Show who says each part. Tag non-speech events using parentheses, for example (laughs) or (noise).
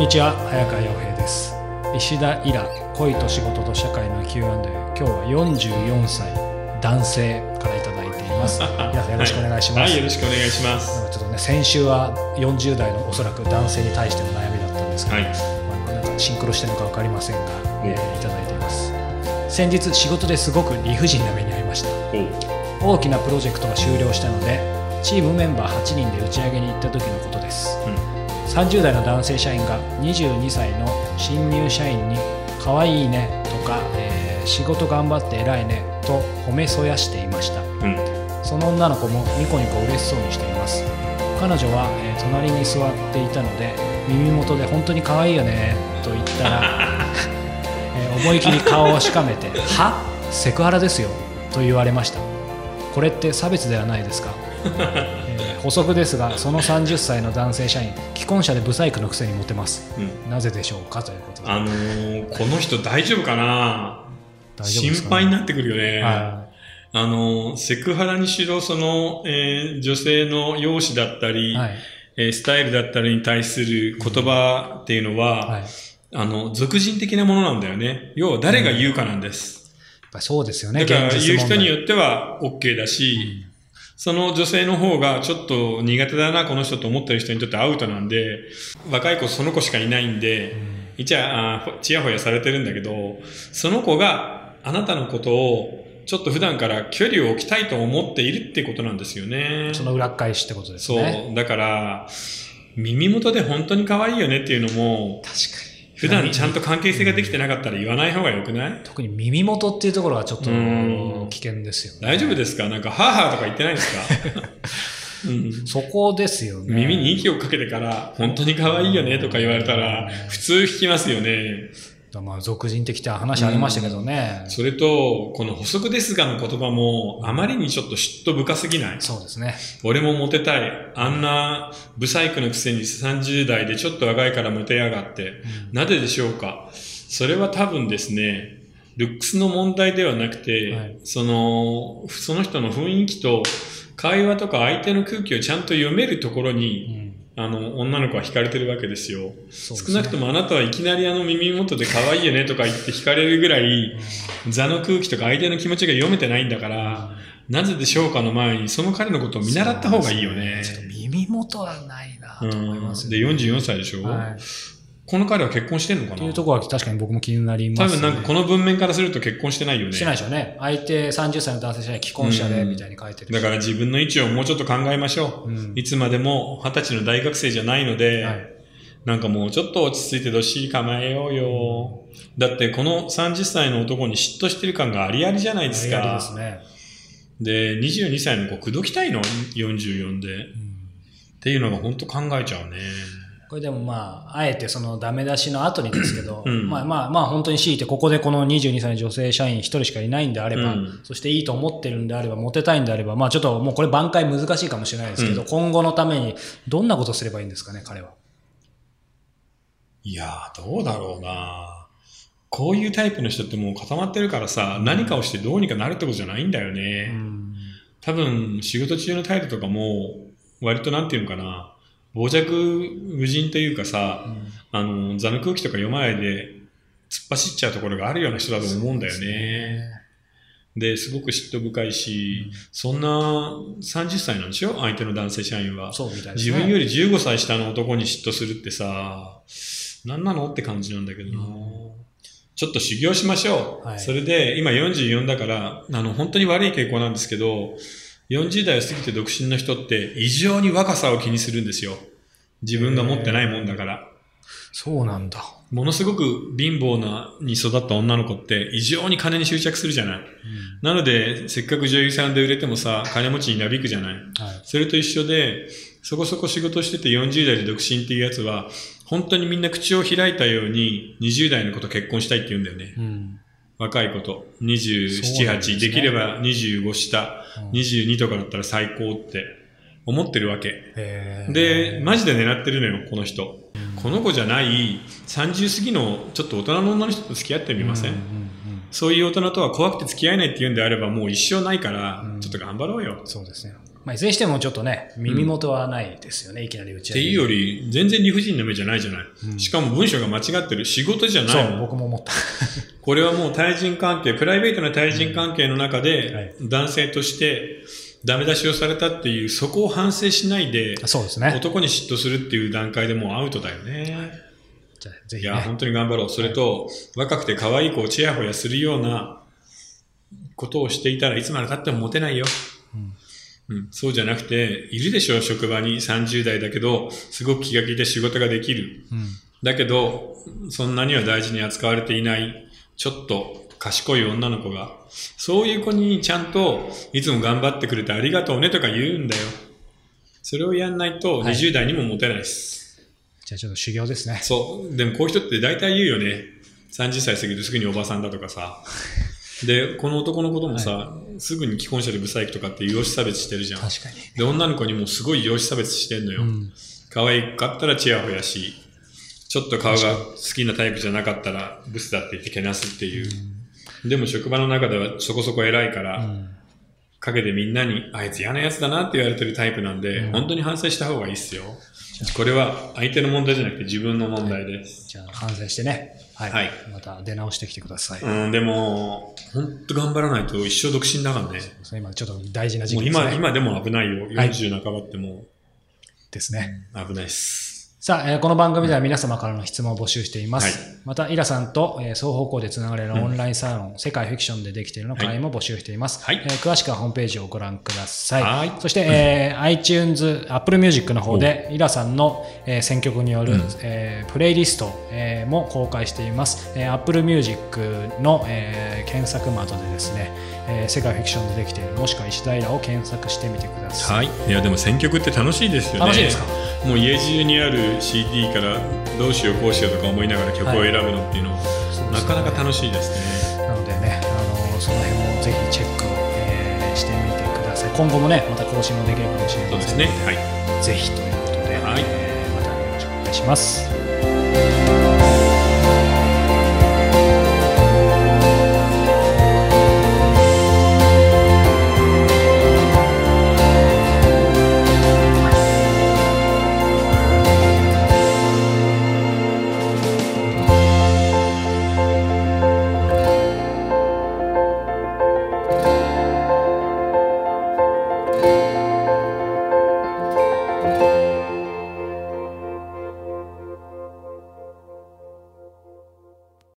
Speaker 1: んにちは早川洋平です石田イラ恋と仕事と社会の Q&A 今日は44歳男性からいただいています (laughs) 皆さんよろしくお願いします、
Speaker 2: はい、よろしくお願いします。
Speaker 1: ちょっとね先週は40代のおそらく男性に対しての悩みだったんですが、
Speaker 2: はい。
Speaker 1: まあ、なんかシンクロしてるのか分かりませんが、
Speaker 2: お
Speaker 1: えーいただいています先日仕事ですごく理不尽な目に遭いました。大きなプロジェクトが終了したのでチームメンバー8人で打ち上げに行った時のことです
Speaker 2: うん。
Speaker 1: 30代の男性社員が22歳の新入社員に「可愛いね」とか、えー仕事頑張って偉いね」と褒めそやしていました。
Speaker 2: うん。
Speaker 1: その女の子もニコニコ嬉しそうにしています。彼女は、えー隣に座っていたので耳元で「本当に可愛いよね」と言ったら、(laughs) えー思い切り顔をしかめて (laughs)「は？セクハラですよ」と言われました。これって差別ではないですか、えー補足ですがその30歳の男性社員既婚者でブサイクのくせにモテます。
Speaker 2: うん。
Speaker 1: なぜでしょうか？ということで。
Speaker 2: あのー、この人大丈夫かな？
Speaker 1: 大丈夫ですか、
Speaker 2: 心配になってくるよね。
Speaker 1: は
Speaker 2: あのー、セクハラにしろ、その、えー女性の容姿だったり、
Speaker 1: いはい。
Speaker 2: えースタイルだったりに対する言葉っていうのは、
Speaker 1: はい、
Speaker 2: あの、俗人的なものなんだよね。要は誰が言うかなんです。
Speaker 1: ぱりそうですよね
Speaker 2: だから言う人によっては OK だし、その女性の方がちょっと苦手だな、この人と思ってる人にとってアウトなんで、若い子その子しかいないんで、いちゃちやほやされてるんだけど、その子があなたのことをちょっと普段から距離を置きたいと思っているってことなんですよね。
Speaker 1: その裏返しってことです
Speaker 2: そ
Speaker 1: ね
Speaker 2: う。だから、耳元で本当に可愛いよねっていうのも、
Speaker 1: 確かに
Speaker 2: 普段ちゃんと関係性ができてなかったら言わない方がよくない？
Speaker 1: 特に耳元っていうところがちょっと
Speaker 2: うん
Speaker 1: 危険ですよね。
Speaker 2: 大丈夫ですか？なんか、はぁはぁとか言ってないですか、(laughs) うん
Speaker 1: そこですよね。
Speaker 2: 耳に息をかけてから、本当に可愛いよねとか言われたら、普通聞きますよね。
Speaker 1: まあ、俗人的って話ありましたけどね。
Speaker 2: それと、この補足ですがの言葉も、あまりにちょっと嫉妬深すぎない。
Speaker 1: そうですね。
Speaker 2: 俺もモテたい。あんな、ブサイクのくせに30代でちょっと若いからモテやがって。なぜでしょうか？それは多分ですね、ルックスの問題ではなくて、
Speaker 1: はい
Speaker 2: その、その人の雰囲気と、会話とか相手の空気をちゃんと読めるところ
Speaker 1: う
Speaker 2: に、
Speaker 1: ん
Speaker 2: あの、女の子は惹かれてるわけですよ。
Speaker 1: すね
Speaker 2: 少なくともあなたはいきなりあの耳元で可愛いよねとか言って惹かれるぐらい、座の空気とか相手の気持ちが読めてないんだから、なぜでしょうかの前に、その彼のことを見習った方がいいよね。
Speaker 1: ちょっと耳元はないなと思います
Speaker 2: うんで、
Speaker 1: よね
Speaker 2: 44歳でしょ、
Speaker 1: はい。
Speaker 2: この彼は結婚してんのかな？
Speaker 1: っていうところは確かに僕も気になります、ね。
Speaker 2: 多分なんかこの文面からすると結婚してないよね。
Speaker 1: してないでしょうね。相手30歳の男性社員既婚者で
Speaker 2: うん
Speaker 1: みたいに書いてるし。
Speaker 2: だから自分の位置をもうちょっと考えましょう。
Speaker 1: うん
Speaker 2: いつまでも二十歳の大学生じゃないので、
Speaker 1: はい
Speaker 2: なんかもうちょっと落ち着いてどっしり構えようよ。だってこの30歳の男に嫉妬してる感がありありじゃないですか。
Speaker 1: ありありですね。
Speaker 2: で、22歳の子口説きたいの ?44 で。
Speaker 1: うん
Speaker 2: っていうのが本当考えちゃうね。
Speaker 1: これでもまあ、あえてそのダメ出しの後にですけど、
Speaker 2: うん。
Speaker 1: まあまあまあ本当に強いてここでこの22歳の女性社員1人しかいないんであれば、
Speaker 2: うん。
Speaker 1: そしていいと思ってるんであれば、モテたいんであれば、まあちょっともうこれ挽回難しいかもしれないですけど、
Speaker 2: うん。
Speaker 1: 今後のためにどんなことすればいいんですかね、彼は。
Speaker 2: いやー、どうだろうな。こういうタイプの人ってもう固まってるからさ、何かをしてどうにかなるってことじゃないんだよね。
Speaker 1: うん。
Speaker 2: 多分、仕事中の態度とかも、割となんていうのかな、傍若無人というかさ、あの、座の空気とか読まないで、突っ走っちゃうところがあるような人だと思うんだよね。で、すごく嫉妬深いし、そんな30歳なんでしょ？相手の男性社員は。
Speaker 1: そうみたいね。
Speaker 2: 自分より15歳下の男に嫉妬するってさ、何なの？って感じなんだけどな。ちょっと修行しましょう。
Speaker 1: はい
Speaker 2: それで、今44だから、あの、本当に悪い傾向なんですけど、40代を過ぎて独身の人って異常に若さを気にするんですよ。自分が持ってないもんだから。
Speaker 1: そうなんだ。
Speaker 2: ものすごく貧乏なに育った女の子って異常に金に執着するじゃない。なので、せっかく女優さんで売れてもさ、金持ちになびくじゃない。
Speaker 1: はい。
Speaker 2: それと一緒で、そこそこ仕事してて40代で独身っていうやつは、本当にみんな口を開いたように20代の子と結婚したいって言うんだよね。
Speaker 1: うん。
Speaker 2: 若い子と。
Speaker 1: そう
Speaker 2: 27、8、
Speaker 1: なんで
Speaker 2: できれば25下、
Speaker 1: うん
Speaker 2: 22とかだったら最高って思ってるわけ。で、マジで狙ってるのよ、この人。この子じゃない30過ぎのちょっと大人の女の人と付き合ってみません、
Speaker 1: うんうんうん
Speaker 2: そういう大人とは怖くて付き合えないって言うんであればもう一生ないから
Speaker 1: う、ん
Speaker 2: ちょっと頑張ろうよ。
Speaker 1: そうですね。まあ、いずれにしてもちょっとね、耳元はないですよね、いきなり打ち上げ。
Speaker 2: っていうより、全然理不尽な目じゃないじゃない。しかも文章が間違ってる。仕事じゃない
Speaker 1: そう、
Speaker 2: の。
Speaker 1: 僕も思った。(laughs)
Speaker 2: これはもう対人関係、プライベートな対人関係の中
Speaker 1: はい
Speaker 2: で、男性としてダメ出しをされたっていう、そこを反省しないで、
Speaker 1: そうですね。
Speaker 2: 男に嫉妬するっていう段階でもうアウトだよね。
Speaker 1: じゃあぜ
Speaker 2: いや、
Speaker 1: ひね。
Speaker 2: 本当に頑張ろう。それと、若くて可愛い子をチヤホヤするようなことをしていたらいつまで経ってもモテないよ。うん、そうじゃなくて、いるでしょ、職場に30代だけど、すごく気が利いて仕事ができる。
Speaker 1: うん。
Speaker 2: だけど、そんなには大事に扱われていない、ちょっと賢い女の子が、そういう子にちゃんと、いつも頑張ってくれてありがとうねとか言うんだよ。それをやんないと、
Speaker 1: はい
Speaker 2: 20代にもモテないです。
Speaker 1: じゃあちょっと修行ですね。
Speaker 2: そう。でもこういう人って大体言うよね。30歳過ぎるとすぐにおばさんだとかさ。で、この男のこともさ、すぐに既婚者でブサイクとかって容姿差別してるじゃん。
Speaker 1: 確かに。
Speaker 2: で、女の子にもすごい容姿差別してんのよ。
Speaker 1: うん。
Speaker 2: 可愛かったらチヤホヤし、ちょっと顔が好きなタイプじゃなかったらブスだって言ってけなすっていう。でも職場の中ではそこそこ偉いから、
Speaker 1: うん
Speaker 2: 陰でみんなにあいつ嫌なやつだなって言われてるタイプなんで、
Speaker 1: うん
Speaker 2: 本当に反省した方がいいっすよ。これは相手の問題じゃなくて自分の問題です。
Speaker 1: じゃあ反省してね。はい。
Speaker 2: はい
Speaker 1: また出直してきてください。
Speaker 2: うん、でも、本当頑張らないと一生独身だからね。
Speaker 1: それ今ちょっと大事な時期ですね。
Speaker 2: 今、今でも危ないよ。
Speaker 1: はい
Speaker 2: 40半ばっても
Speaker 1: ですね。
Speaker 2: う危ないっす。
Speaker 1: さあ、えーこの番組では皆様からの質問を募集しています。
Speaker 2: はい
Speaker 1: また、イラさんと、えー双方向でつながれるオンラインサロン、世界フィクションでできているの会も募集しています、
Speaker 2: はい
Speaker 1: えー詳しくはホームページをご覧ください。
Speaker 2: はい
Speaker 1: そして、えー iTunes、Apple Music の方で、イラさんの、えー選曲による、
Speaker 2: うん
Speaker 1: えープレイリスト、えーも公開しています。えー Apple Music の、えー検索窓でですね、えー世界フィクションでできている、もしくは石平を検索してみてください。
Speaker 2: はい。いや、でも選曲って楽しいですよね。
Speaker 1: 楽しいですか？
Speaker 2: もう家中にある CD からどうしようこうしようとか思いながら曲を選ぶのっていうの、
Speaker 1: そうですね
Speaker 2: なかなか楽しいですね。
Speaker 1: なのでね、あのその辺もぜひチェックを、えーしてみてください。今後もね、また更新もできるかもしれませんの
Speaker 2: ね。はい。
Speaker 1: ぜひということで、
Speaker 2: はい
Speaker 1: えーまたよろしくお願いします。